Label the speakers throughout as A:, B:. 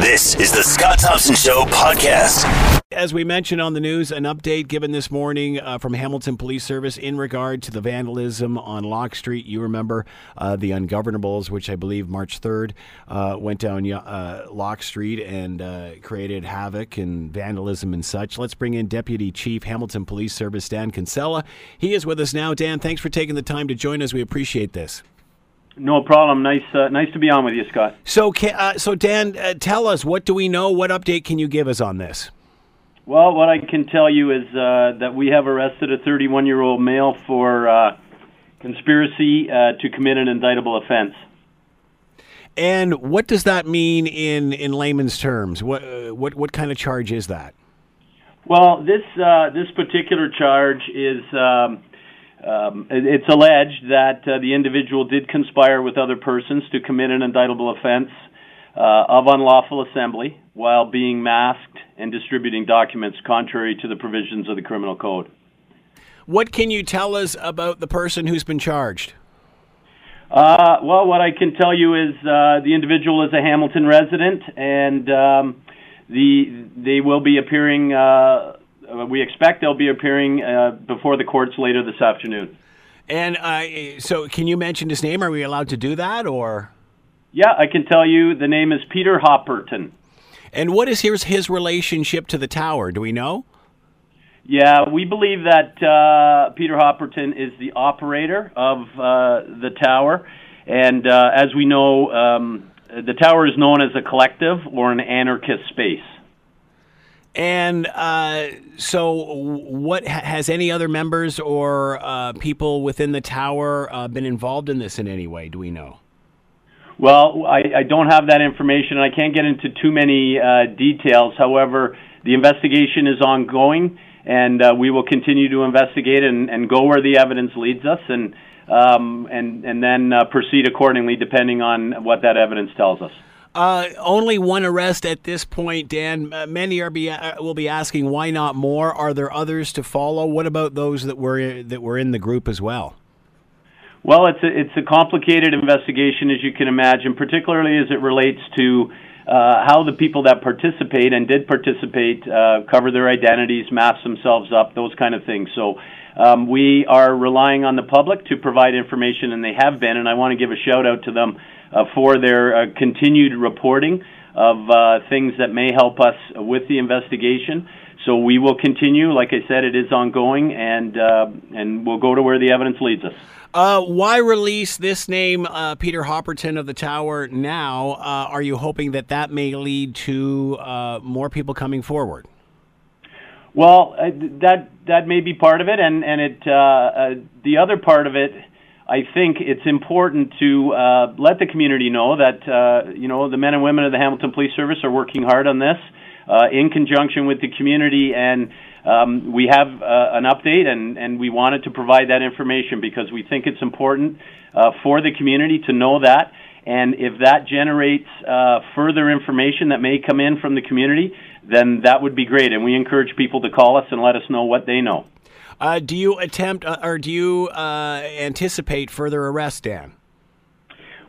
A: This is the Scott Thompson Show podcast.
B: As we mentioned on the news, an update given this morning uh, from Hamilton Police Service in regard to the vandalism on Locke Street. You remember uh, the Ungovernables, which I believe March 3rd uh, went down uh, Locke Street and uh, created havoc and vandalism and such. Let's bring in Deputy Chief Hamilton Police Service Dan Kinsella. He is with us now. Dan, thanks for taking the time to join us. We appreciate this.
C: No problem. Nice, uh, nice to be on with you, Scott.
B: So, uh, so Dan, uh, tell us what do we know? What update can you give us on this?
C: Well, what I can tell you is uh, that we have arrested a 31-year-old male for uh, conspiracy uh, to commit an indictable offense.
B: And what does that mean in, in layman's terms? What what what kind of charge is that?
C: Well, this this particular charge is. Um, um, it's alleged that uh, the individual did conspire with other persons to commit an indictable offense uh, of unlawful assembly while being masked and distributing documents contrary to the provisions of the criminal code.
B: What can you tell us about the person who's been charged?
C: Uh, well, what I can tell you is uh, the individual is a Hamilton resident, and um, the they will be appearing uh, we expect they'll be appearing uh, before the courts later this afternoon.
B: And uh, so, can you mention his name? Are we allowed to do that, or?
C: Yeah, I can tell you. The name is Peter Hopperton.
B: And what is his his relationship to the tower? Do we know?
C: Yeah, we believe that uh, Peter Hopperton is the operator of uh, the tower, and uh, as we know, um, the tower is known as a collective or an anarchist space.
B: And uh, so, what has any other members or uh, people within the tower uh, been involved in this in any way? Do we know?
C: Well, I, I don't have that information. I can't get into too many uh, details. However, the investigation is ongoing, and uh, we will continue to investigate and, and go where the evidence leads us, and um, and and then uh, proceed accordingly, depending on what that evidence tells us.
B: Uh, only one arrest at this point, Dan. Uh, many are be uh, will be asking why not more. Are there others to follow? What about those that were that were in the group as well?
C: Well, it's a, it's a complicated investigation, as you can imagine, particularly as it relates to uh, how the people that participate and did participate uh, cover their identities, mask themselves up, those kind of things. So. Um, we are relying on the public to provide information, and they have been. And I want to give a shout out to them uh, for their uh, continued reporting of uh, things that may help us with the investigation. So we will continue. Like I said, it is ongoing, and uh, and we'll go to where the evidence leads us.
B: Uh, why release this name, uh, Peter Hopperton of the Tower, now? Uh, are you hoping that that may lead to uh, more people coming forward?
C: Well, uh, that that may be part of it, and and it the other part of it I think it's important to uh, let the community know that uh, you know the men and women of the Hamilton Police Service are working hard on this uh, in conjunction with the community, and um, we have uh, an update, and, and we wanted to provide that information because we think it's important uh, for the community to know that. And if that generates uh, further information that may come in from the community, then that would be great. And we encourage people to call us and let us know what they know.
B: Uh, do you attempt uh, or do you uh, anticipate further arrests, Dan?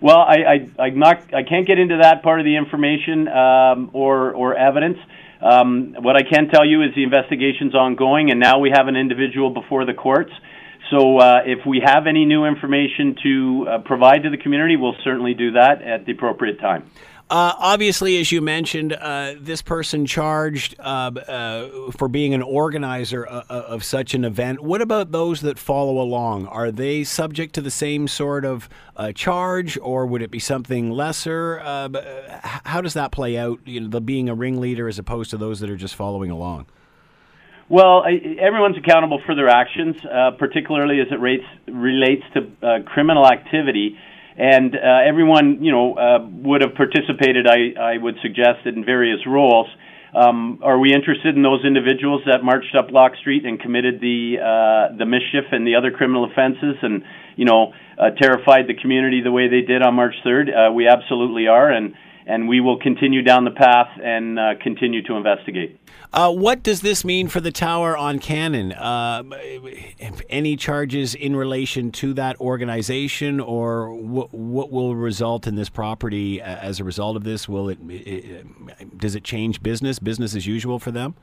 C: Well, I, I, I, not, I can't get into that part of the information um, or, or evidence. Um, what I can tell you is the investigation's ongoing, and now we have an individual before the courts. So, uh, if we have any new information to uh, provide to the community, we'll certainly do that at the appropriate time.
B: Uh, obviously, as you mentioned, uh, this person charged uh, uh for being an organizer of, of, such an event. What about those that follow along? Are they subject to the same sort of charge, or would it be something lesser? how does that play out? You know, the being a ringleader as opposed to those that are just following along.
C: Well, everyone's accountable for their actions, particularly as it rates, relates to criminal activity and uh, everyone you know uh, would have participated. I, I would suggest in various roles. Um, are we interested in those individuals that marched up Locke Street and committed the uh, the mischief and the other criminal offenses, and you know uh, terrified the community the way they did on March 3rd? Uh, we absolutely are, and and we will continue down the path and uh, continue to investigate.
B: Uh, what does this mean for the tower on Cannon? Uh, any charges in relation to that organization, or what, what will result in this property as a result of this? Will it, it does it change business, business as usual for them?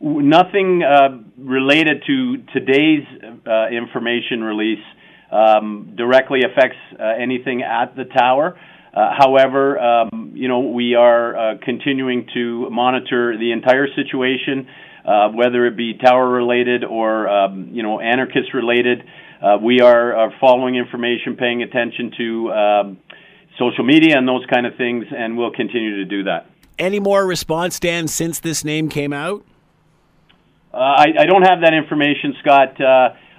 C: Nothing uh, related to today's uh, information release um, directly affects uh, anything at the tower. Uh, however, um, you know we are uh, continuing to monitor the entire situation, uh, whether it be tower related or um, you know anarchist related. we are, are, following information, paying attention to um, social media and those kind of things, and we'll continue to do that.
B: Any more response, Dan, since this name came out?
C: Uh, I, I, don't have that information, Scott.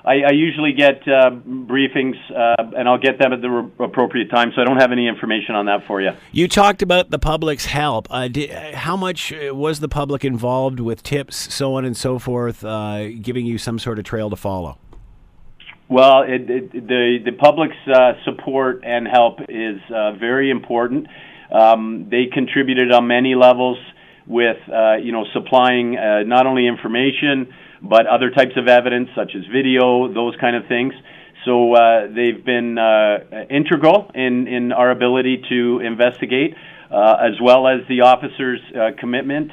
C: Uh, I, I, usually get uh, briefings, uh, and I'll get them at the re- appropriate time. So I don't have any information on that for you.
B: You talked about the public's help. Uh, did, how much was the public involved with tips, so on and so forth, uh, giving you some sort of trail to follow?
C: Well, it, it, the the public's support and help is very important. Um, they contributed on many levels with uh, you know supplying uh, not only information but other types of evidence such as video, those kind of things. So uh, they've been uh, integral in in our ability to investigate, uh, as well as the officers' uh, commitment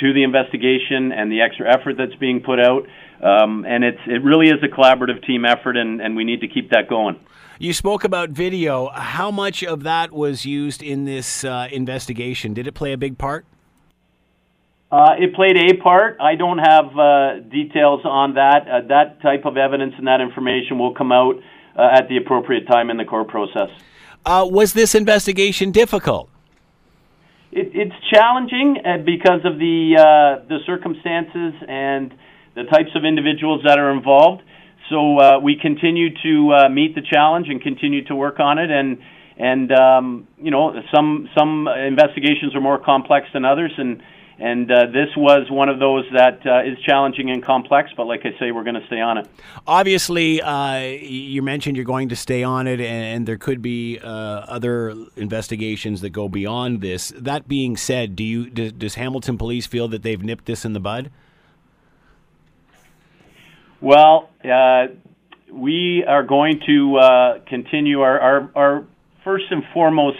C: to the investigation and the extra effort that's being put out. Um, and it's it really is a collaborative team effort, and, and we need to keep that going.
B: You spoke about video. How much of that was used in this investigation? Did it play a big part?
C: Uh, it played a part. I don't have uh, details on that. Uh, that type of evidence and that information will come out uh, at the appropriate time in the court process.
B: Uh, was this investigation difficult?
C: It, it's challenging uh, because of the the circumstances and the types of individuals that are involved. So we continue to meet the challenge and continue to work on it. And and um, you know some some investigations are more complex than others and and uh, this was one of those that uh, is challenging and complex. But like I say, we're going to stay on it.
B: Obviously, uh, you mentioned you're going to stay on it, and, there could be uh, other investigations that go beyond this. That being said, do you does, does Hamilton Police feel that they've nipped this in the bud?
C: Well, uh, we are going to uh, continue our, our, our first and foremost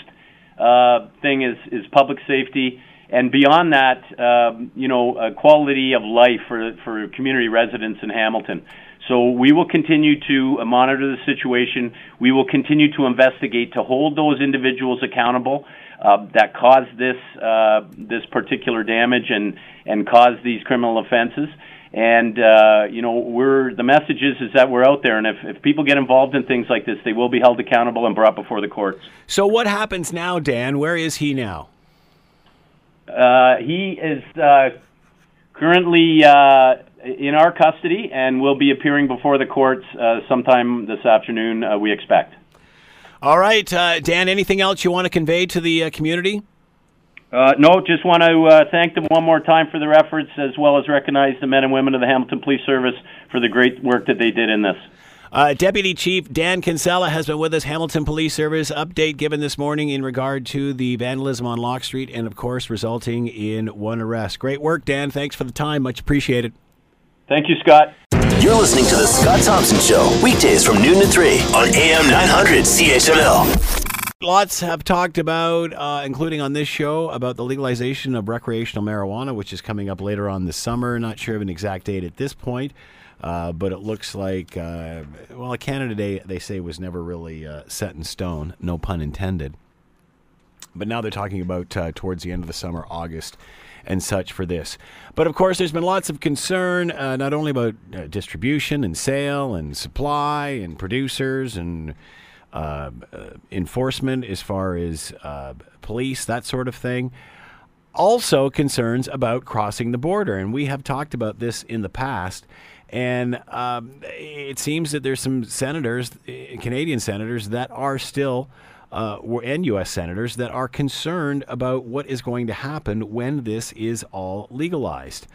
C: thing is is public safety and beyond that, um, you know, a quality of life for for community residents in Hamilton. So we will continue to monitor the situation. We will continue to investigate to hold those individuals accountable uh, that caused this uh, this particular damage and and caused these criminal offenses. And uh, you know, we're the message is is that we're out there, and if, if people get involved in things like this, they will be held accountable and brought before the courts.
B: So what happens now, Dan? Where is he now?
C: Uh, he is uh, currently uh, in our custody and will be appearing before the courts uh, sometime this afternoon, uh, we expect.
B: All right, uh, Dan, anything else you want to convey to the community?
C: no, just want to thank them one more time for their efforts, as well as recognize the men and women of the Hamilton Police Service for the great work that they did in this.
B: Uh, Deputy Chief Dan Kinsella has been with us. Hamilton Police Service update given this morning in regard to the vandalism on Locke Street and, of course, resulting in one arrest. Great work, Dan. Thanks for the time. Much appreciated.
C: Thank you, Scott.
A: You're listening to The Scott Thompson Show, weekdays from noon to 3 on AM 900 CHML.
B: Lots have talked about, uh, including on this show, about the legalization of recreational marijuana, which is coming up later on this summer. Not sure of an exact date at this point. Uh, but it looks like, uh, well, Canada Day, they say, was never really uh, set in stone, no pun intended. But now they're talking about uh, towards the end of the summer, August, and such for this. But of course, there's been lots of concern, uh, not only about distribution and sale and supply and producers and enforcement as far as police, that sort of thing also concerns about crossing the border. And we have talked about this in the past. And um, it seems that there's some senators, Canadian senators, that are still, uh, and U.S. senators, that are concerned about what is going to happen when this is all legalized.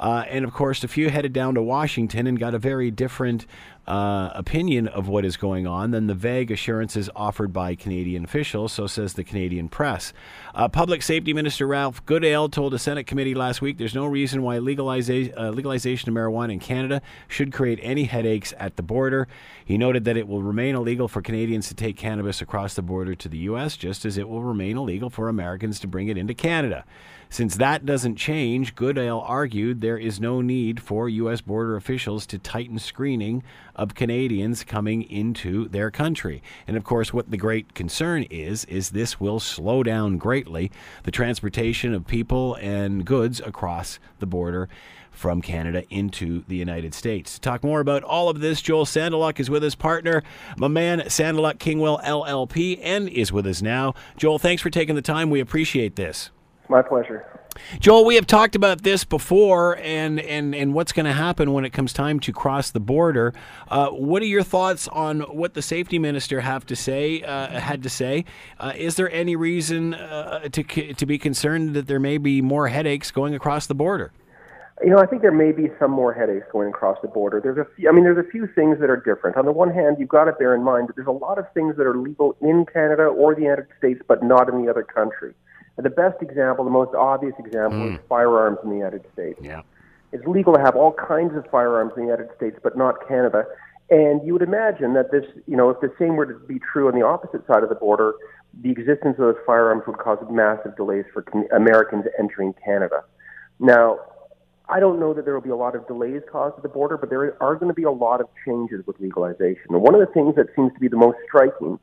B: Uh, and of course, a few headed down to Washington and got a very different uh, opinion of what is going on than the vague assurances offered by Canadian officials, so says the Canadian press. Uh, Public Safety Minister Ralph Goodale told a Senate committee last week there's no reason why legaliza- uh, legalization of marijuana in Canada should create any headaches at the border. He noted that it will remain illegal for Canadians to take cannabis across the border to the U.S., just as it will remain illegal for Americans to bring it into Canada. Since that doesn't change, Goodale argued there is no need for U.S. border officials to tighten screening of Canadians coming into their country. And of course, what the great concern is, is this will slow down greatly the transportation of people and goods across the border from Canada into the United States. To talk more about all of this, Joel Sandaluk is with his partner, my man Sandaluk Kingwell LLP, and is with us now. Joel, thanks for taking the time. We appreciate this.
D: My pleasure.
B: Joel, we have talked about this before and, and, and what's going to happen when it comes time to cross the border. Uh, what are your thoughts on what the safety minister have to say uh, had to say? Uh, is there any reason uh, to, to be concerned that there may be more headaches going across the border?
D: You know, I think there may be some more headaches going across the border. There's a few, I mean, there's a few things that are different. On the one hand, you've got to bear in mind that there's a lot of things that are legal in Canada or the United States, but not in the other country. And the best example, the most obvious example, mm. is firearms in the United States.
B: Yeah.
D: It's legal to have all kinds of firearms in the United States, but not Canada. And you would imagine that this, you know, if the same were to be true on the opposite side of the border, the existence of those firearms would cause massive delays for Americans entering Canada. Now, I don't know that there will be a lot of delays caused at the border, but there are going to be a lot of changes with legalization. And one of the things that seems to be the most striking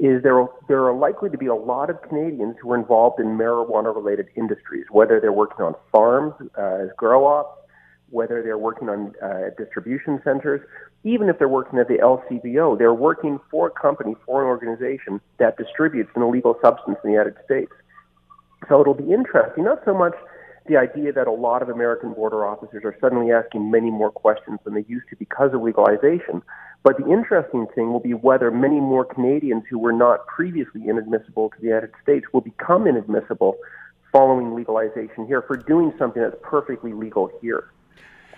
D: is there there are likely to be a lot of Canadians who are involved in marijuana-related industries, whether they're working on farms uh, as grow-ops, whether they're working on uh, distribution centers, even if they're working at the LCBO, they're working for a company, for an organization that distributes an illegal substance in the United States. So it'll be interesting, not so much the idea that a lot of American border officers are suddenly asking many more questions than they used to because of legalization, but the interesting thing will be whether many more Canadians who were not previously inadmissible to the United States will become inadmissible following legalization here for doing something that's perfectly legal here.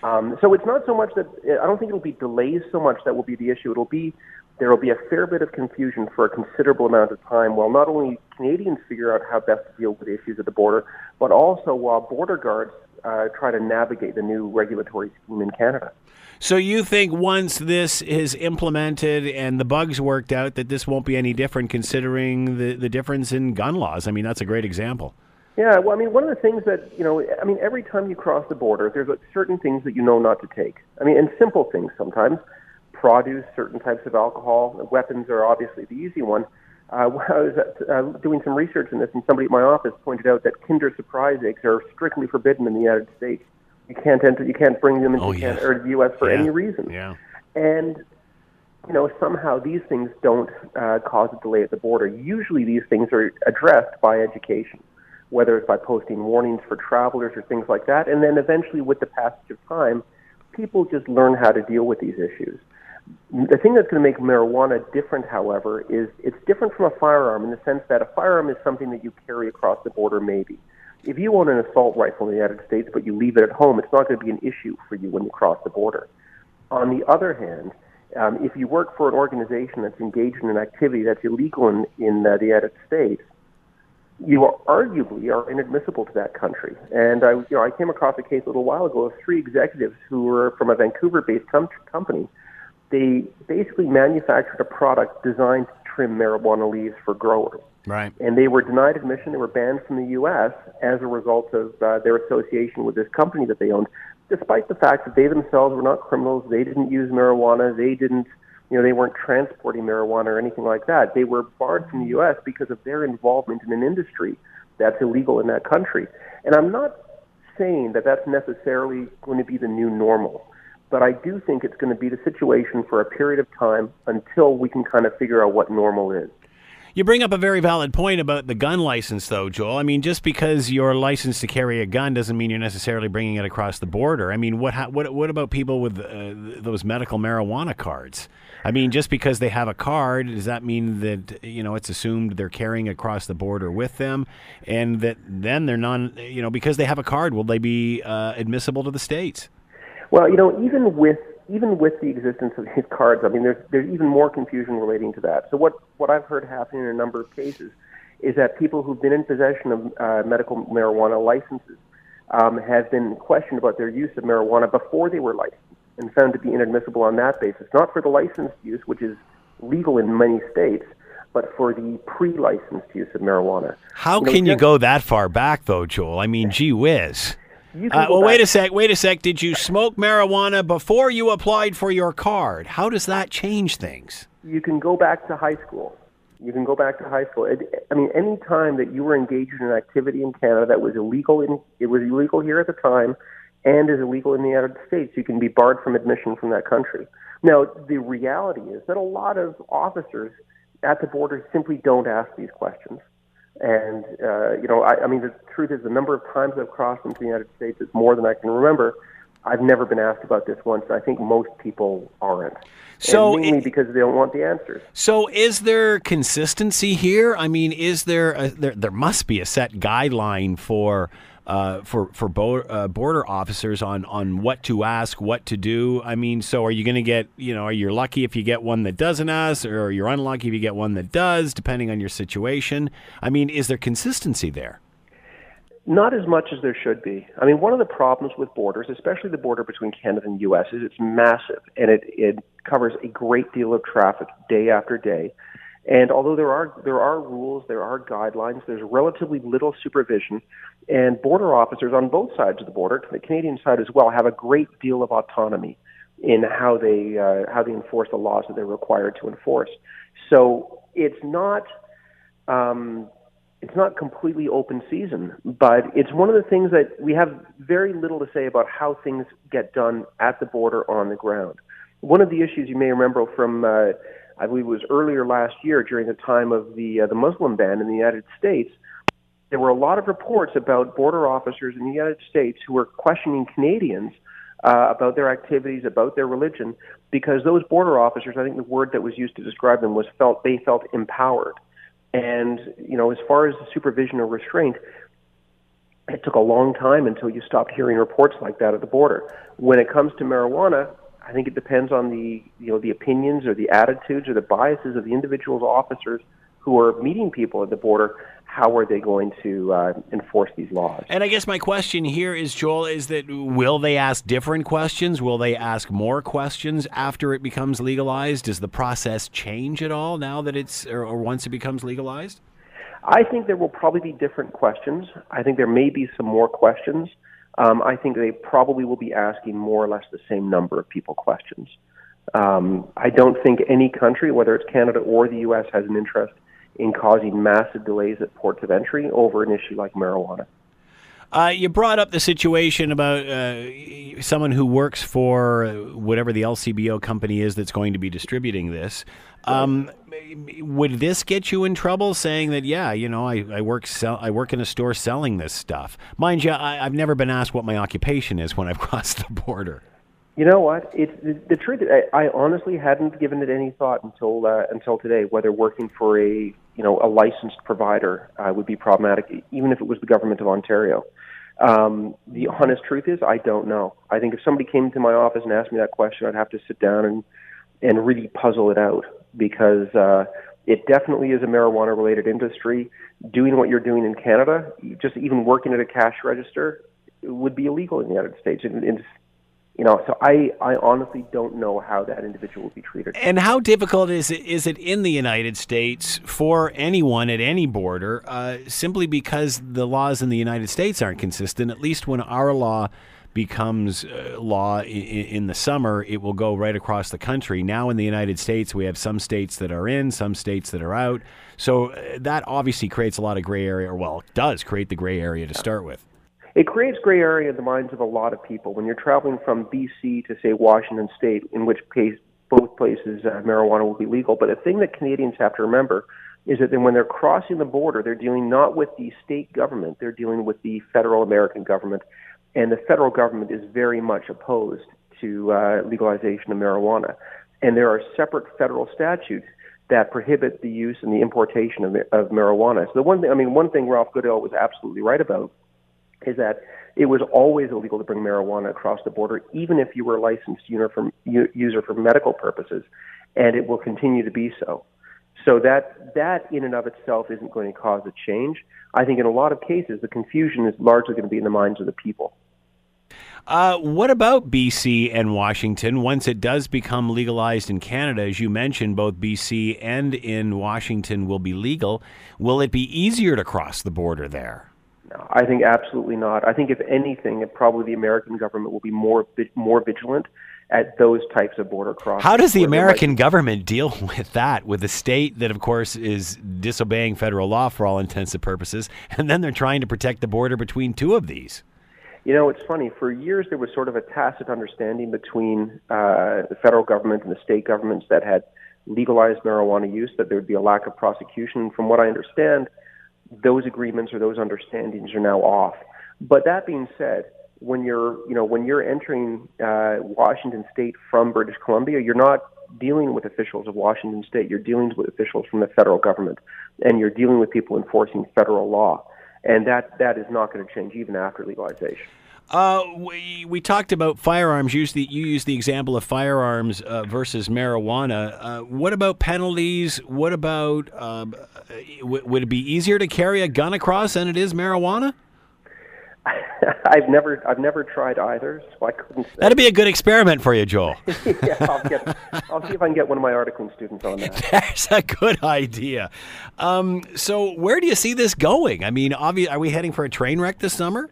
D: Um, so it's not so much that I don't think it'll be delays so much that will be the issue. It'll be there will be a fair bit of confusion for a considerable amount of time while not only Canadians figure out how best to deal with issues at the border, but also while border guards uh, try to navigate the new regulatory scheme in Canada.
B: So you think once this is implemented and the bugs worked out, that this won't be any different, considering the the difference in gun laws? I mean, that's a great example.
D: Yeah, well, I mean, one of the things that you know, I mean, every time you cross the border, there's like certain things that you know not to take. I mean, and simple things sometimes, produce, certain types of alcohol, weapons are obviously the easy one. Uh, I was uh, doing some research in this, and somebody at my office pointed out that Kinder Surprise eggs are strictly forbidden in the United States. You can't enter. You can't bring them into
B: oh, yes.
D: Canada or the U.S. for
B: yeah.
D: any reason.
B: Yeah.
D: And you know somehow these things don't uh, cause a delay at the border. Usually these things are addressed by education, whether it's by posting warnings for travelers or things like that. And then eventually, with the passage of time, people just learn how to deal with these issues. The thing that's going to make marijuana different, however, is it's different from a firearm in the sense that a firearm is something that you carry across the border, maybe if you own an assault rifle in the United States but you leave it at home, it's not going to be an issue for you when you cross the border. On the other hand, um, if you work for an organization that's engaged in an activity that's illegal in, in uh, the United States, you are arguably are inadmissible to that country. And I, you know, I came across a case a little while ago of three executives who were from a Vancouver-based com- company. They basically manufactured a product designed to trim marijuana leaves for growers.
B: Right.
D: And they were denied admission. They were banned from the U.S. as a result of uh, their association with this company that they owned, despite the fact that they themselves were not criminals. They didn't use marijuana. They didn't, you know, they weren't transporting marijuana or anything like that. They were barred from the U.S. because of their involvement in an industry that's illegal in that country. And I'm not saying that that's necessarily going to be the new normal. But I do think it's going to be the situation for a period of time until we can kind of figure out what normal is.
B: You bring up a very valid point about the gun license, though, Joel. I mean, just because you're licensed to carry a gun doesn't mean you're necessarily bringing it across the border. I mean, what what what about people with uh, those medical marijuana cards? I mean, just because they have a card, does that mean that you know it's assumed they're carrying across the border with them, and that then they're non, you know, because they have a card, will they be uh, admissible to the states?
D: Well, you know, even with even with the existence of these cards, I mean, there's there's even more confusion relating to that. So what what I've heard happening in a number of cases is that people who've been in possession of uh, medical marijuana licenses um, have been questioned about their use of marijuana before they were licensed and found to be inadmissible on that basis, not for the licensed use, which is legal in many states, but for the pre-licensed use of marijuana.
B: How you know, can you go that far back, though, Joel? I mean, gee whiz. Uh, well, wait a sec. Wait a sec. Did you smoke marijuana before you applied for your card? How does that change things?
D: You can go back to high school. You can go back to high school. I mean, any time that you were engaged in an activity in Canada that was illegal, in, it was illegal here at the time, and is illegal in the United States, you can be barred from admission from that country. Now, the reality is that a lot of officers at the border simply don't ask these questions. And, uh, you know, I, I mean, the truth is the number of times I've crossed into the United States is more than I can remember. I've never been asked about this once. I think most people aren't. So and mainly it, because they don't want the answers.
B: So is there consistency here? I mean, is there a, there there must be a set guideline for uh, for for bo- uh, border officers on on what to ask, what to do. I mean, so are you going to get you know are you lucky if you get one that doesn't ask, or you're unlucky if you get one that does, depending on your situation? I mean, is there consistency there?
D: Not as much as there should be. I mean, one of the problems with borders, especially the border between Canada and U.S., is it's massive and it, it covers a great deal of traffic day after day. And although there are there are rules, there are guidelines, there's relatively little supervision, and border officers on both sides of the border, the Canadian side as well, have a great deal of autonomy in how they uh, how they enforce the laws that they're required to enforce. So it's not um, it's not completely open season, but it's one of the things that we have very little to say about how things get done at the border on the ground. One of the issues you may remember from uh, I believe it was earlier last year during the time of the uh, the Muslim ban in the United States. There were a lot of reports about border officers in the United States who were questioning Canadians uh, about their activities, about their religion, because those border officers, I think the word that was used to describe them was felt they felt empowered. And you know, as far as the supervision or restraint, it took a long time until you stopped hearing reports like that at the border. When it comes to marijuana, I think it depends on the you know the opinions or the attitudes or the biases of the individual officers who are meeting people at the border. How are they going to uh, enforce these laws?
B: And I guess my question here is, Joel, is that will they ask different questions? Will they ask more questions after it becomes legalized? Does the process change at all now that it's or, or once it becomes legalized?
D: I think there will probably be different questions. I think there may be some more questions um, I think they probably will be asking more or less the same number of people questions. Um, I don't think any country, whether it's Canada or the U.S., has an interest in causing massive delays at ports of entry over an issue like marijuana.
B: Uh, you brought up the situation about uh, someone who works for whatever the LCBO company is that's going to be distributing this. Um, would this get you in trouble saying that, yeah, you know, I, I work sell, I work in a store selling this stuff? Mind you, I, have never been asked what my occupation is when I've crossed the border.
D: You know what? It's the, the truth. I, I honestly hadn't given it any thought until uh, until today. Whether working for a you know a licensed provider uh, would be problematic, even if it was the government of Ontario. Um, the honest truth is, I don't know. I think if somebody came to my office and asked me that question, I'd have to sit down and and really puzzle it out because uh, it definitely is a marijuana related industry. Doing what you're doing in Canada, just even working at a cash register, would be illegal in the United States. And, and you know, so I, I honestly don't know how that individual will be treated.
B: And how difficult is it, is it in the United States for anyone at any border, uh, simply because the laws in the United States aren't consistent? At least when our law becomes uh, law in, in, the summer, it will go right across the country. Now in the United States, we have some states that are in, some states that are out. So uh, that obviously creates a lot of gray area, or well, it does create the gray area to start with.
D: It creates gray area in the minds of a lot of people. When you're traveling from BC to, say, Washington State, in which case both places uh, marijuana will be legal. But the thing that Canadians have to remember is that then when they're crossing the border, they're dealing not with the state government, they're dealing with the federal American government and the federal government is very much opposed to uh, legalization of marijuana. And there are separate federal statutes that prohibit the use and the importation of, of marijuana. So the one thing, I mean, one thing Ralph Goodale was absolutely right about is that it was always illegal to bring marijuana across the border, even if you were a licensed user for medical purposes, and it will continue to be so. So that that in and of itself isn't going to cause a change. I think in a lot of cases the confusion is largely going to be in the minds of the people.
B: Uh, what about BC and Washington? Once it does become legalized in Canada, as you mentioned, both BC and in Washington will be legal. Will it be easier to cross the border there?
D: I think absolutely not. I think if anything, probably the American government will be more more vigilant at those types of border crossings.
B: How does the American might... government deal with that, with a state that, of course, is disobeying federal law for all intents and purposes, and then they're trying to protect the border between two of these?
D: You know, it's funny. For years, there was sort of a tacit understanding between uh, the federal government and the state governments that had legalized marijuana use that there would be a lack of prosecution. From what I understand, those agreements or those understandings are now off. But that being said, when you're, you know, when you're entering uh, Washington State from British Columbia, you're not dealing with officials of Washington State. You're dealing with officials from the federal government, and you're dealing with people enforcing federal law and that that is not going to change even after legalization.
B: Uh, we we talked about firearms. Use the you used the example of firearms uh, versus marijuana. Uh, what about penalties? What about um, w- would it be easier to carry a gun across than it is marijuana?
D: I've never I've never tried either, so I couldn't. Say.
B: That'd be a good experiment for you, Joel.
D: yeah, I'll get. I'll see if I can get one of my articling students on that.
B: That's a good idea. Um, so, where do you see this going? I mean, obvi- are we heading for a train wreck this summer?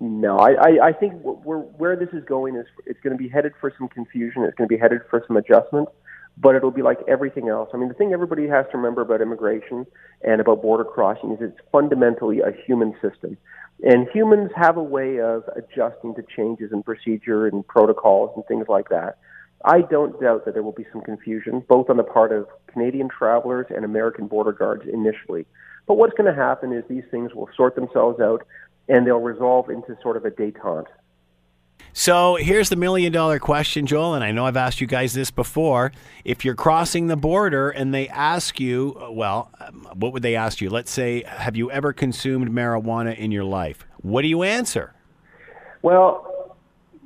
D: No, I, I, I think we're, where this is going is it's going to be headed for some confusion. It's going to be headed for some adjustment, but it'll be like everything else. I mean, the thing everybody has to remember about immigration and about border crossing is it's fundamentally a human system. And humans have a way of adjusting to changes in procedure and protocols and things like that. I don't doubt that there will be some confusion, both on the part of Canadian travelers and American border guards initially. But what's going to happen is these things will sort themselves out and they'll resolve into sort of a detente.
B: So here's the million dollar question, Joel, and I know I've asked you guys this before. If you're crossing the border and they ask you, well, um, what would they ask you? Let's say, have you ever consumed marijuana in your life? What do you answer?
D: Well,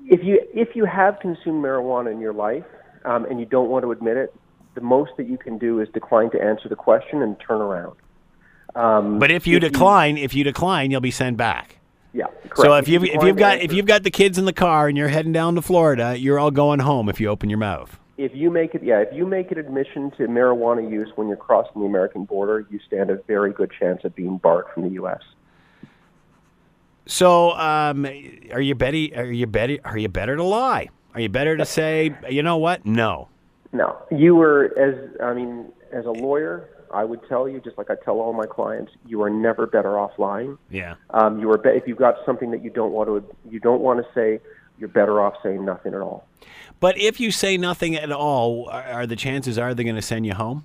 D: if you if you have consumed marijuana in your life um, and you don't want to admit it, the most that you can do is decline to answer the question and turn around.
B: Um, but if you if decline, you, if you decline, you'll be sent back.
D: Yeah. Correct.
B: So if you if you've got if you've got the kids in the car and you're heading down to Florida, you're all going home if you open your mouth.
D: If you make it, yeah, if you make an admission to marijuana use when you're crossing the American border, you stand a very good chance of being barred from the U.S.
B: So, um, are you better? Are you better? Are you better to lie? Are you better to say, you know what? No.
D: No. You were as I mean, as a lawyer, I would tell you, just like I tell all my clients, you are never better off lying.
B: Yeah.
D: Um, you are be- if you've got something that you don't want to you don't want to say, you're better off saying nothing at all.
B: But if you say nothing at all, are, the chances are they're going to send you home?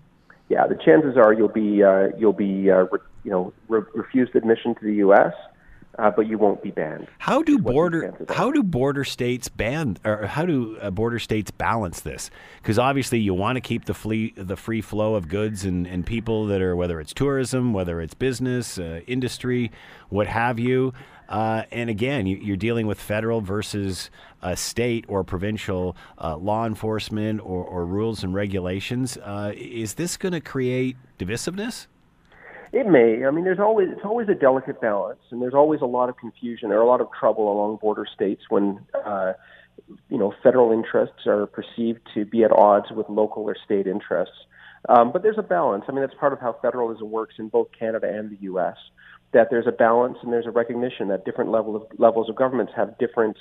D: Yeah, the chances are you'll be uh, you'll be uh, re- you know re- refused admission to the U.S uh, but you won't be banned.
B: How do border how do border states ban or how do uh, border states balance this? Because obviously you want to keep the free the free flow of goods and, and people that are whether it's tourism, whether it's business, uh, industry, what have you. Uh, and again, you, are dealing with federal versus state or provincial uh, law enforcement or, or, rules and regulations. Uh, is this going to create divisiveness?
D: It may. I mean, there's always it's always a delicate balance, and there's always a lot of confusion or a lot of trouble along border states when uh, you know federal interests are perceived to be at odds with local or state interests. Um, but there's a balance. I mean, that's part of how federalism works in both Canada and the U.S. That there's a balance and there's a recognition that different level of, levels of governments have different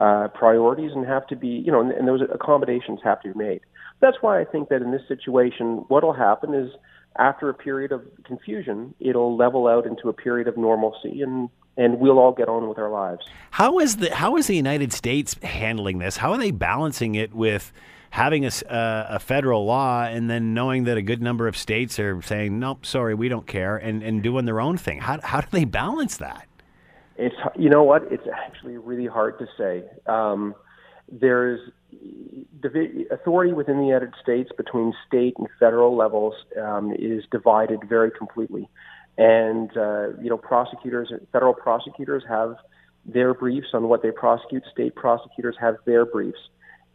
D: uh, priorities and have to be, you know, and, and those accommodations have to be made. That's why I think that in this situation, what will happen is after a period of confusion, it'll level out into a period of normalcy and and we'll all get on with our lives.
B: How is the how is the United States handling this? How are they balancing it with having a, uh, a federal law and then knowing that a good number of states are saying nope, sorry, we don't care, and, and doing their own thing? How how do they balance that?
D: It's you know what? It's actually really hard to say. Um, there's authority within the United States between state and federal levels um, is divided very completely. and uh, you know prosecutors, federal prosecutors have their briefs on what they prosecute. State prosecutors have their briefs.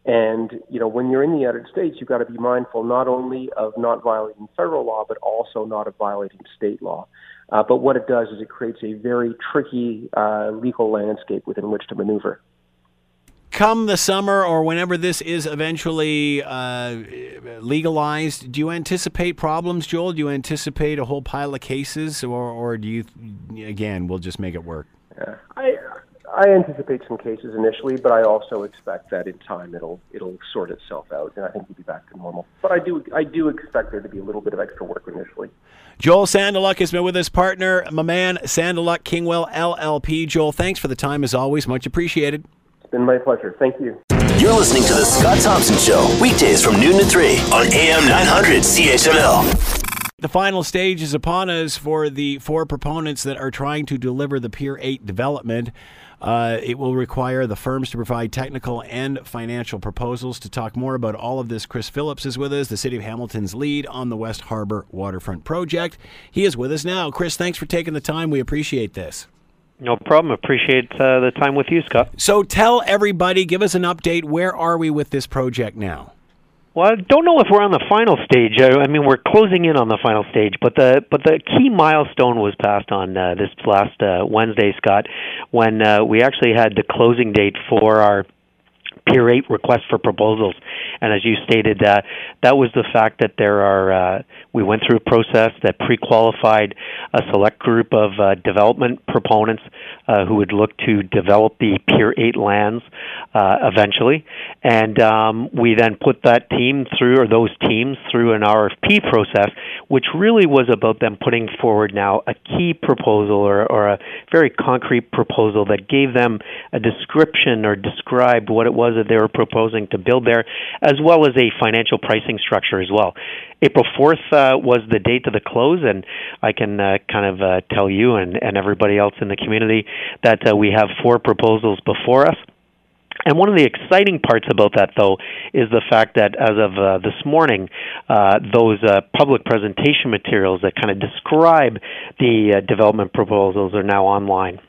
D: And you know, when you're in the United States, you've got to be mindful not only of not violating federal law, but also not of violating state law. Uh, but what it does is it creates a very tricky uh, legal landscape within which to maneuver.
B: Come the summer or whenever this is eventually uh, legalized, do you anticipate problems, Joel? Do you anticipate a whole pile of cases, or, or do you, again, we'll just make it work?
D: Yeah. I, I anticipate some cases initially, but I also expect that in time it'll it'll sort itself out, and I think we'll be back to normal. But I do I do expect there to be a little bit of extra work initially.
B: Joel Sandaluk has been with his partner, my man Sandaluk Kingwell LLP. Joel, thanks for the time as always, much appreciated.
D: It's been my pleasure. Thank you.
A: You're listening to the Scott Thompson Show weekdays from noon to three on AM 900 CHML.
B: The final stage is upon us for the four proponents that are trying to deliver the Pier 8 development. Uh, it will require the firms to provide technical and financial proposals. To talk more about all of this, Chris Phillips is with us, the City of Hamilton's lead on the West Harbour Waterfront Project. He is with us now. Chris, thanks for taking the time. We appreciate this.
E: No problem. Appreciate uh, the time with you, Scott.
B: So tell everybody, give us an update. Where are we with this project now?
E: Well, I don't know if we're on the final stage. I mean, we're closing in on the final stage, but the but the key milestone was passed on uh, this last uh, Wednesday, Scott, when uh, we actually had the closing date for our Pier 8 request for proposals. And as you stated, uh, that was the fact that there are, uh, we went through a process that pre qualified a select group of uh, development proponents uh, who would look to develop the Pier 8 lands uh, eventually. And um, we then put that team through, or those teams through an RFP process, which really was about them putting forward now a key proposal or, or a very concrete proposal that gave them a description or described what it was that they were proposing to build there, as well as a financial pricing structure as well. April 4th uh, was the date of the close, and I can uh, kind of uh, tell you and, and everybody else in the community that uh, we have four proposals before us. And one of the exciting parts about that, though, is the fact that as of uh, this morning, uh, those uh, public presentation materials that kind of describe the uh, development proposals are now online.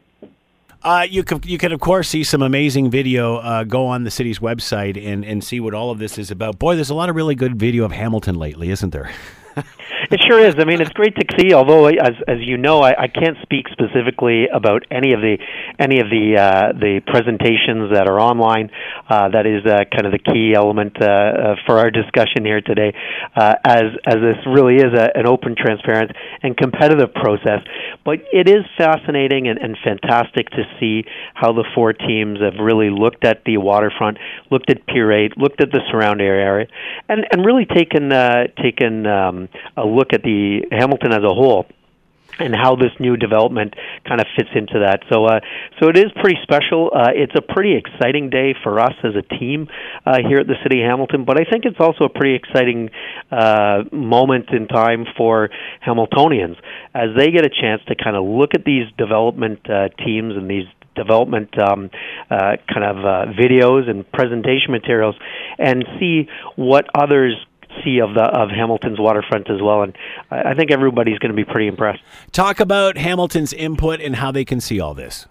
B: Uh, you can you can of course see some amazing video. Uh, go on the city's website and and see what all of this is about. Boy, there's a lot of really good video of Hamilton lately, isn't there?
E: it sure is. I mean, it's great to see. Although, as as you know, I, I can't speak specifically about any of the any of the uh, the presentations that are online. Uh, that is uh, kind of the key element uh, uh, for our discussion here today, uh, as as this really is a, an open, transparent, and competitive process. But it is fascinating and, and fantastic to see how the four teams have really looked at the waterfront, looked at Pier 8, looked at the surrounding area, and and really taken taken um, a look at the Hamilton as a whole and how this new development kind of fits into that. So, uh, so it is pretty special. Uh, it's a pretty exciting day for us as a team uh, here at the City of Hamilton, but I think it's also a pretty exciting uh, moment in time for Hamiltonians as they get a chance to kind of look at these development uh, teams and these development um, uh, kind of uh, videos and presentation materials and see what others see of the of Hamilton's waterfront as well, and I think everybody's going to be pretty impressed.
B: Talk about Hamilton's input and how they can see all this.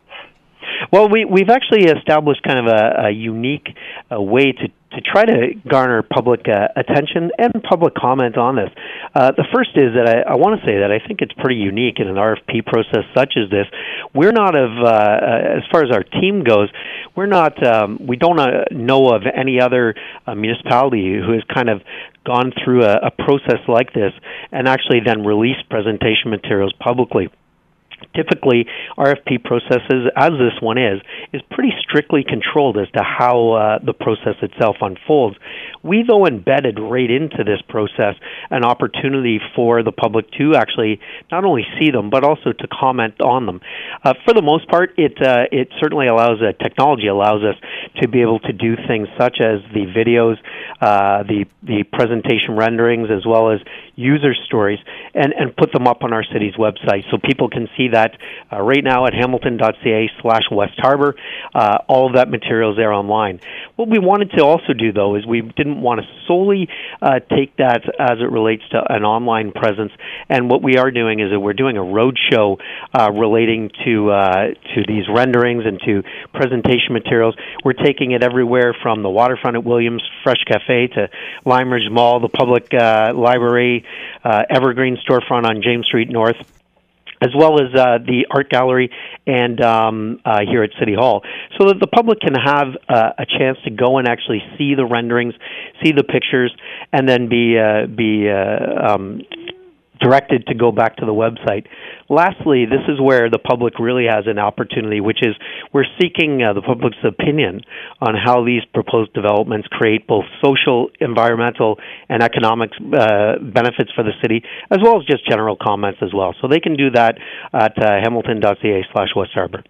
E: Well, we we've actually established kind of a, a unique uh, way to to try to garner public uh, attention and public comment on this. Uh, the first is that I, I want to say that I think it's pretty unique in an RFP process such as this. We're not of, uh, uh, as far as our team goes, we're not, um, we don't uh, know of any other uh, municipality who has kind of gone through a, a process like this and actually then released presentation materials publicly typically RFP processes, as this one is, is pretty strictly controlled as to how uh, the process itself unfolds. We, though, embedded right into this process an opportunity for the public to actually not only see them but also to comment on them. Uh, for the most part, it uh, it certainly allows uh, technology allows us to be able to do things such as the videos, uh, the the presentation renderings, as well as user stories, and and put them up on our city's website so people can see that uh, right now at hamilton.ca slash West Harbour. Uh, all of that material is there online. What we wanted to also do, though, is we didn't want to solely uh, take that as it relates to an online presence. And what we are doing is that we're doing a roadshow uh, relating to uh, to these renderings and to presentation materials. We're taking it everywhere from the waterfront at Williams Fresh Cafe to Limeridge Mall, the public uh, library, uh, Evergreen storefront on James Street North as well as uh, the art gallery and um, uh, here at City Hall, so that the public can have uh, a chance to go and actually see the renderings, see the pictures, and then be uh, be uh, um, directed to go back to the website. Lastly, this is where the public really has an opportunity, which is we're seeking uh, the public's opinion on how these proposed developments create both social, environmental, and economic uh, benefits for the city, as well as just general comments as well. So they can do that at uh, hamilton.ca slash West Harbour.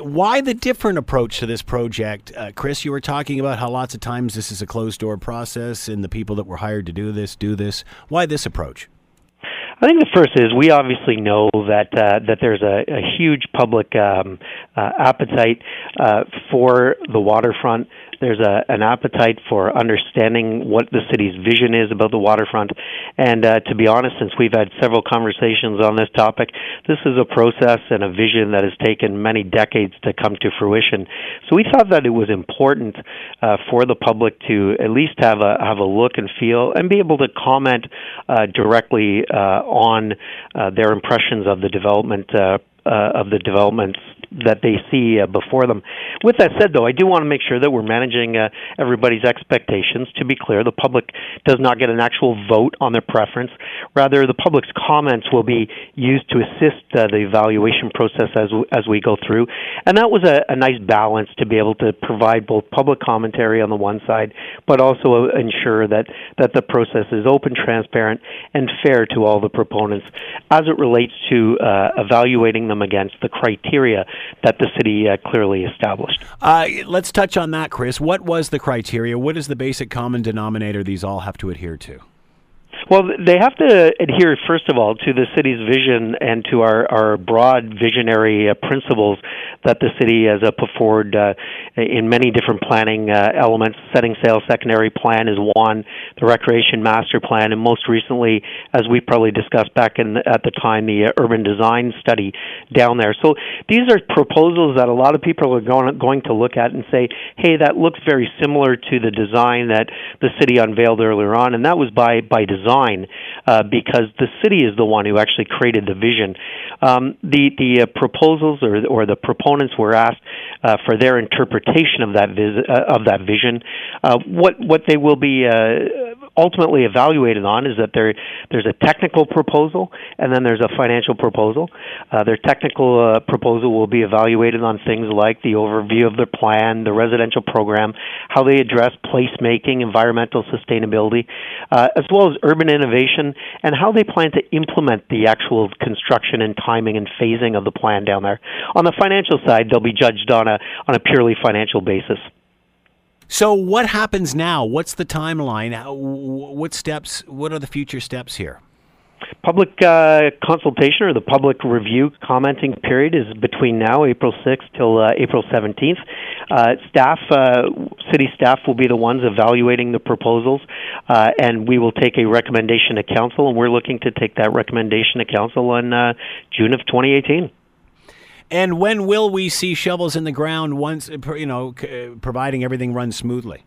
B: Why the different approach to this project? Uh, Chris, you were talking about how lots of times this is a closed door process and the people that were hired to do this do this. Why this approach?
E: I think the first is we obviously know that uh, that there's a, a huge public um, uh, appetite uh, for the waterfront there's a, an appetite for understanding what the city's vision is about the waterfront. And uh, to be honest, since we've had several conversations on this topic, this is a process and a vision that has taken many decades to come to fruition. So we thought that it was important uh, for the public to at least have a have a look and feel and be able to comment uh, directly uh, on uh, their impressions of the development uh, of the developments that they see uh, before them. With that said, though, I do want to make sure that we're managing uh, everybody's expectations. To be clear, the public does not get an actual vote on their preference. Rather, the public's comments will be used to assist uh, the evaluation process as as we go through. And that was a, a nice balance to be able to provide both public commentary on the one side, but also uh, ensure that that the process is open, transparent, and fair to all the proponents as it relates to uh, evaluating them against the criteria that the city uh, clearly established.
B: Uh, let's touch on that, Chris. What was the criteria? What is the basic common denominator these all have to adhere to?
E: Well, they have to adhere, first of all, to the city's vision and to our, our broad visionary uh, principles that the city has uh, put forward uh, in many different planning uh, elements. Setting sail secondary plan is one, the recreation master plan, and most recently, as we probably discussed back in the, at the time, the uh, urban design study down there. So these are proposals that a lot of people are going, going to look at and say, hey, that looks very similar to the design that the city unveiled earlier on, and that was by, by design uh, because the city is the one who actually created the vision. Um, the the uh, proposals or, or the proponents were asked uh, for their interpretation of that vis- uh, of that vision. Uh, what what they will be uh, ultimately evaluated on is that there there's a technical proposal and then there's a financial proposal. Uh, their technical uh, proposal will be evaluated on things like the overview of their plan, the residential program, how they address placemaking, environmental sustainability, uh, as well as urban innovation, and how they plan to implement the actual construction and timing and phasing of the plan down there. On the financial side, they'll be judged on a on a purely financial basis.
B: So, what happens now? What's the timeline? What steps? What are the future steps here?
E: Public uh, consultation or the public review commenting period is between now, April 6th till uh, April 17th. Uh, staff, uh, city staff will be the ones evaluating the proposals, uh, and we will take a recommendation to council, and we're looking to take that recommendation to council in uh, June of 2018.
B: And when will we see shovels in the ground once, you know, providing everything runs smoothly?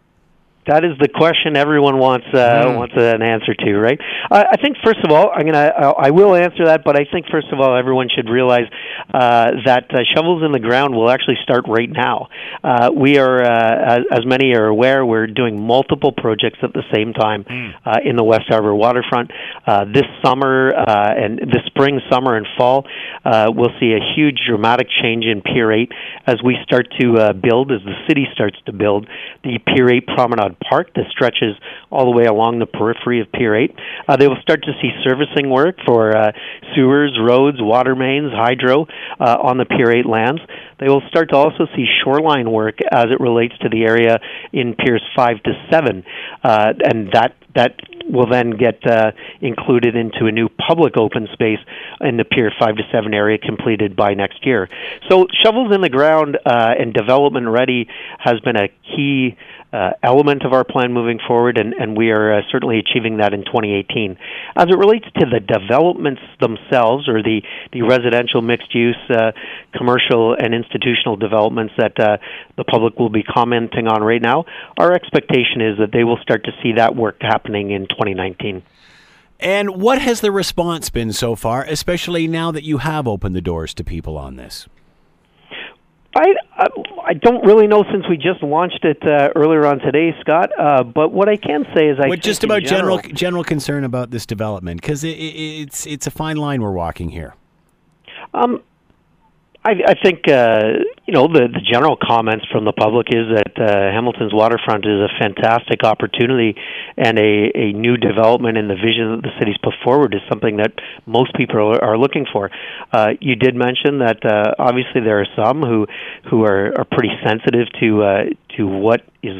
E: That is the question everyone wants uh, mm. wants an answer to, right? Uh, I think first of all, I'm gonna I will answer that, but I think first of all, everyone should realize uh, that uh, shovels in the ground will actually start right now. Uh, we are, uh, as, as many are aware, we're doing multiple projects at the same time mm. uh, in the West Harbour waterfront. Uh, this summer uh, and this spring, summer, and fall, uh, we'll see a huge dramatic change in Pier 8 as we start to uh, build, as the city starts to build the Pier 8 Promenade Park that stretches all the way along the periphery of Pier 8. Uh, they will start to see servicing work for uh, sewers, roads, water mains, hydro uh, on the Pier 8 lands. They will start to also see shoreline work as it relates to the area in Piers 5 to 7, uh, and that that will then get uh, included into a new public open space in the Pier 5 to 7 area completed by next year. So, shovels in the ground uh, and development ready has been a key uh, element of our plan moving forward, and, and we are uh, certainly achieving that in 2018. As it relates to the developments themselves, or the, the residential mixed use, uh, commercial, and institutional developments that uh, the public will be commenting on right now, our expectation is that they will start to see that work happening in 2019.
B: And what has the response been so far, especially now that you have opened the doors to people on this?
E: I, I I don't really know since we just launched it uh, earlier on today, Scott. Uh, but what I can say is I
B: what, just about general, general, general concern about this development because it, it, it's it's a fine line we're walking here.
E: Um, I, I think uh, you know the, the general comments from the public is that uh, Hamilton's waterfront is a fantastic opportunity, and a, a new development in the vision that the city's put forward is something that most people are, are looking for. Uh, you did mention that uh, obviously there are some who who are, are pretty sensitive to uh, to what is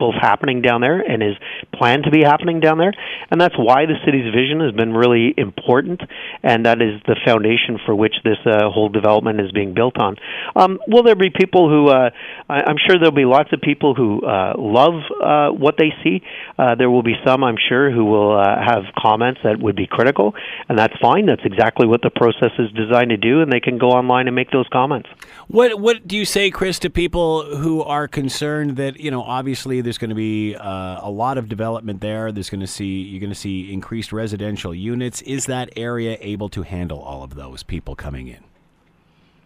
E: both happening down there and is planned to be happening down there. And that's why the city's vision has been really important, and that is the foundation for which this uh, whole development is being built on. Um, will there be people who, uh, I, I'm sure there'll be lots of people who uh, love uh, what they see. Uh, there will be some, I'm sure, who will uh, have comments that would be critical, and that's fine. That's exactly what the process is designed to do, and they can go online and make those comments.
B: What What do you say, Chris, to people who are concerned that you know, obviously, there's going to be uh, a lot of development there. There's going to see you're going to see increased residential units. Is that area able to handle all of those people coming in?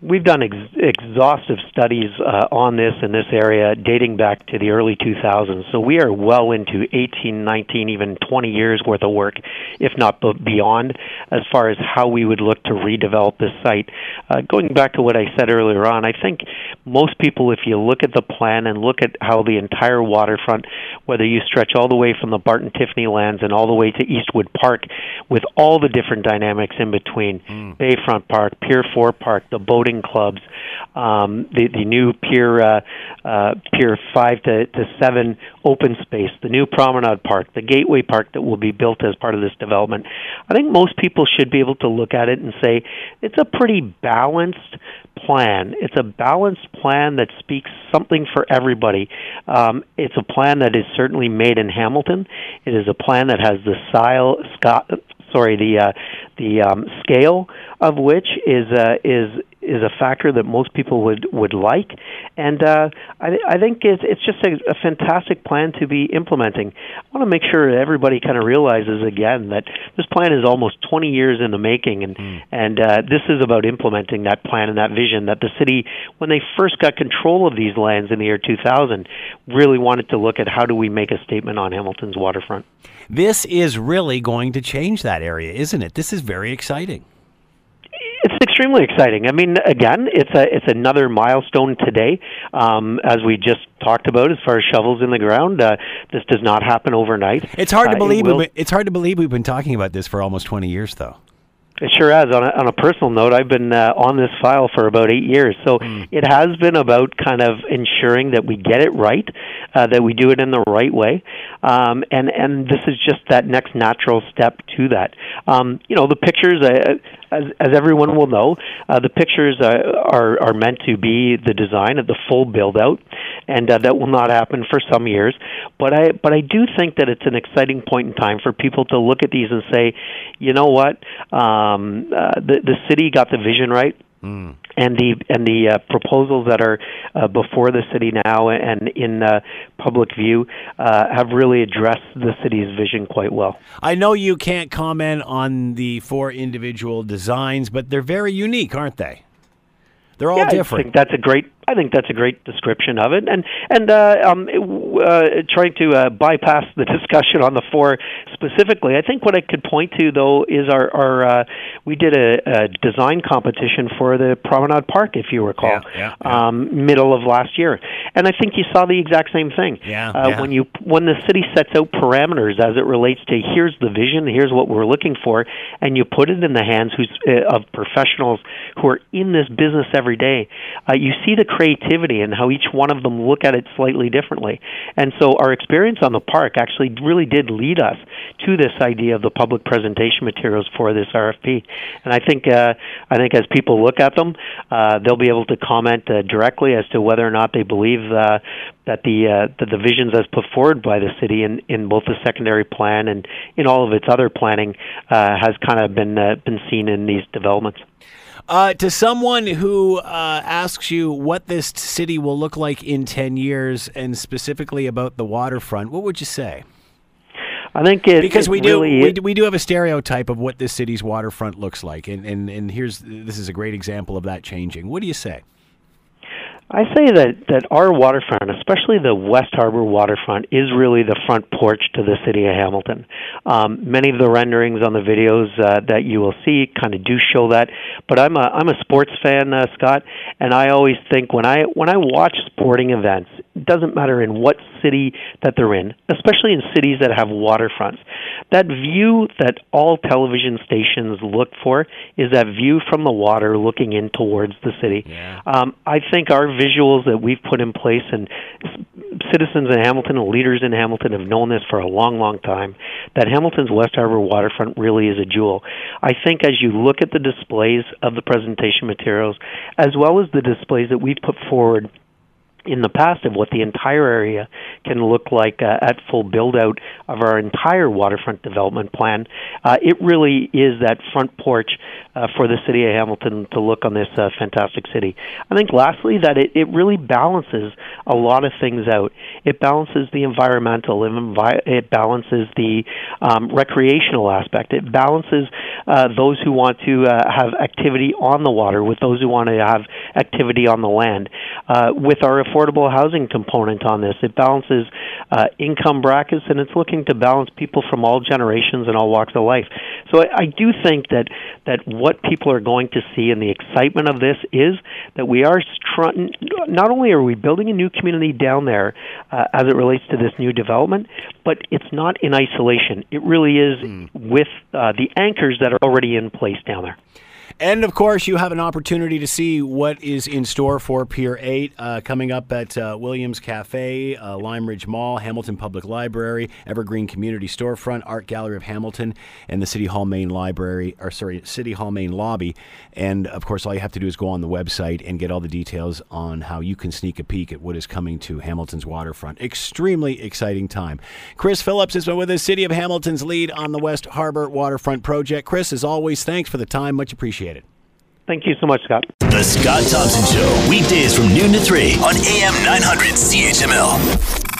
E: We've done ex- exhaustive studies uh, on this in this area dating back to the early 2000s. So we are well into 18, 19, even 20 years worth of work, if not beyond, as far as how we would look to redevelop this site. Uh, going back to what I said earlier on, I think most people, if you look at the plan and look at how the entire waterfront, whether you stretch all the way from the Barton Tiffany lands and all the way to Eastwood Park, with all the different dynamics in between, mm. Bayfront Park, Pier 4 Park, the boating clubs, um, the the new Pier uh, uh, Pier five to, to seven open space, the new Promenade Park, the Gateway Park that will be built as part of this development. I think most people should be able to look at it and say it's a pretty balanced plan. It's a balanced plan that speaks something for everybody. Um, it's a plan that is certainly made in Hamilton. It is a plan that has the style, Scott, sorry, the uh, the um, scale of which is uh, is is a factor that most people would would like, and uh, I, I think it's it's just a, a fantastic plan to be implementing. I want to make sure everybody kind of realizes again that this plan is almost 20 years in the making, and mm. and uh, this is about implementing that plan and that vision that the city, when they first got control of these lands in the year 2000, really wanted to look at how do we make a statement on Hamilton's waterfront.
B: This is really going to change that area, isn't it? This is very exciting.
E: Extremely exciting. I mean, again, it's a it's another milestone today, um, as we just talked about as far as shovels in the ground. Uh, this does not happen overnight.
B: It's hard to
E: uh,
B: believe.
E: It
B: will, it's hard to believe we've been talking about this for almost twenty years, though.
E: It sure has. On a, on a personal note, I've been uh, on this file for about eight years, so mm. it has been about kind of ensuring that we get it right, uh, that we do it in the right way, um, and and this is just that next natural step to that. Um, you know, the pictures. Uh, as, as everyone will know, uh, the pictures uh, are are meant to be the design of the full build out, and uh, that will not happen for some years. But I but I do think that it's an exciting point in time for people to look at these and say, you know what, um, uh, the the city got the vision right. Mm. And the and the uh, proposals that are uh, before the city now and in uh, public view uh, have really addressed the city's vision quite well.
B: I know you can't comment on the four individual designs, but they're very unique, aren't they? They're all
E: yeah,
B: different.
E: I think that's a great I think that's a great description of it, and and uh, um, uh, trying to uh, bypass the discussion on the four specifically. I think what I could point to though is our our uh, we did a, a design competition for the Promenade Park, if you recall,
B: yeah, yeah, yeah.
E: Um, middle of last year, and I think you saw the exact same thing.
B: Yeah,
E: uh,
B: yeah.
E: When you when the city sets out parameters as it relates to here's the vision, here's what we're looking for, and you put it in the hands who's uh, of professionals who are in this business every day, uh, you see the creativity and how each one of them look at it slightly differently. And so our experience on the park actually really did lead us to this idea of the public presentation materials for this RFP. And I think uh, I think as people look at them, uh, they'll be able to comment uh, directly as to whether or not they believe uh, that the uh, that the visions as put forward by the city in, in both the secondary plan and in all of its other planning uh, has kind of been uh, been seen in these developments.
B: Uh, to someone who uh, asks you what this city will look like in 10 years and specifically about the waterfront, what would you say?
E: I think it,
B: because
E: it
B: we do
E: really
B: we, do we do have a stereotype of what this city's waterfront looks like, and, and and here's this is a great example of that changing. What do you say?
E: I say that that our waterfront, especially the West Harbor waterfront, is really the front porch to the city of Hamilton. Um, many of the renderings on the videos uh, that you will see kind of do show that. But I'm a I'm a sports fan, uh, Scott, and I always think when I when I watch sporting events, it doesn't matter in what city that they're in, especially in cities that have waterfronts. That view that all television stations look for is that view from the water looking in towards the city.
B: Yeah.
E: Um, I think our visuals that we've put in place, and citizens in Hamilton and leaders in Hamilton have known this for a long, long time, that Hamilton's West Harbor waterfront really is a jewel. I think as you look at the displays of the presentation materials, as well as the displays that we've put forward in the past of what the entire area can look like uh, at full build out of our entire waterfront development plan. Uh, it really is that front porch uh, for the city of Hamilton to look on this uh, fantastic city. I think lastly that it, it really balances a lot of things out. It balances the environmental, it balances the um, recreational aspect. It balances uh, those who want to uh, have activity on the water with those who want to have activity on the land. With our affordable housing component on this. It balances uh, income brackets and it's looking to balance people from all generations and all walks of life. So I, I do think that that what people are going to see and the excitement of this is that we are str- not only are we building a new community down there uh, as it relates to this new development, but it's not in isolation. It really is mm. with uh, the anchors that are already in place down there.
B: And of course, you have an opportunity to see what is in store for Pier 8 uh, coming up at uh, Williams Cafe, uh, Limeridge Mall, Hamilton Public Library, Evergreen Community Storefront, Art Gallery of Hamilton, and the City Hall main library, or sorry, City Hall main lobby. And of course, all you have to do is go on the website and get all the details on how you can sneak a peek at what is coming to Hamilton's waterfront. Extremely exciting time. Chris Phillips has been with us, City of Hamilton's lead on the West Harbor Waterfront Project. Chris, as always, thanks for the time. Much appreciated.
E: Thank you so much, Scott.
A: The Scott Thompson Show, weekdays from noon to 3 on AM 900 CHML.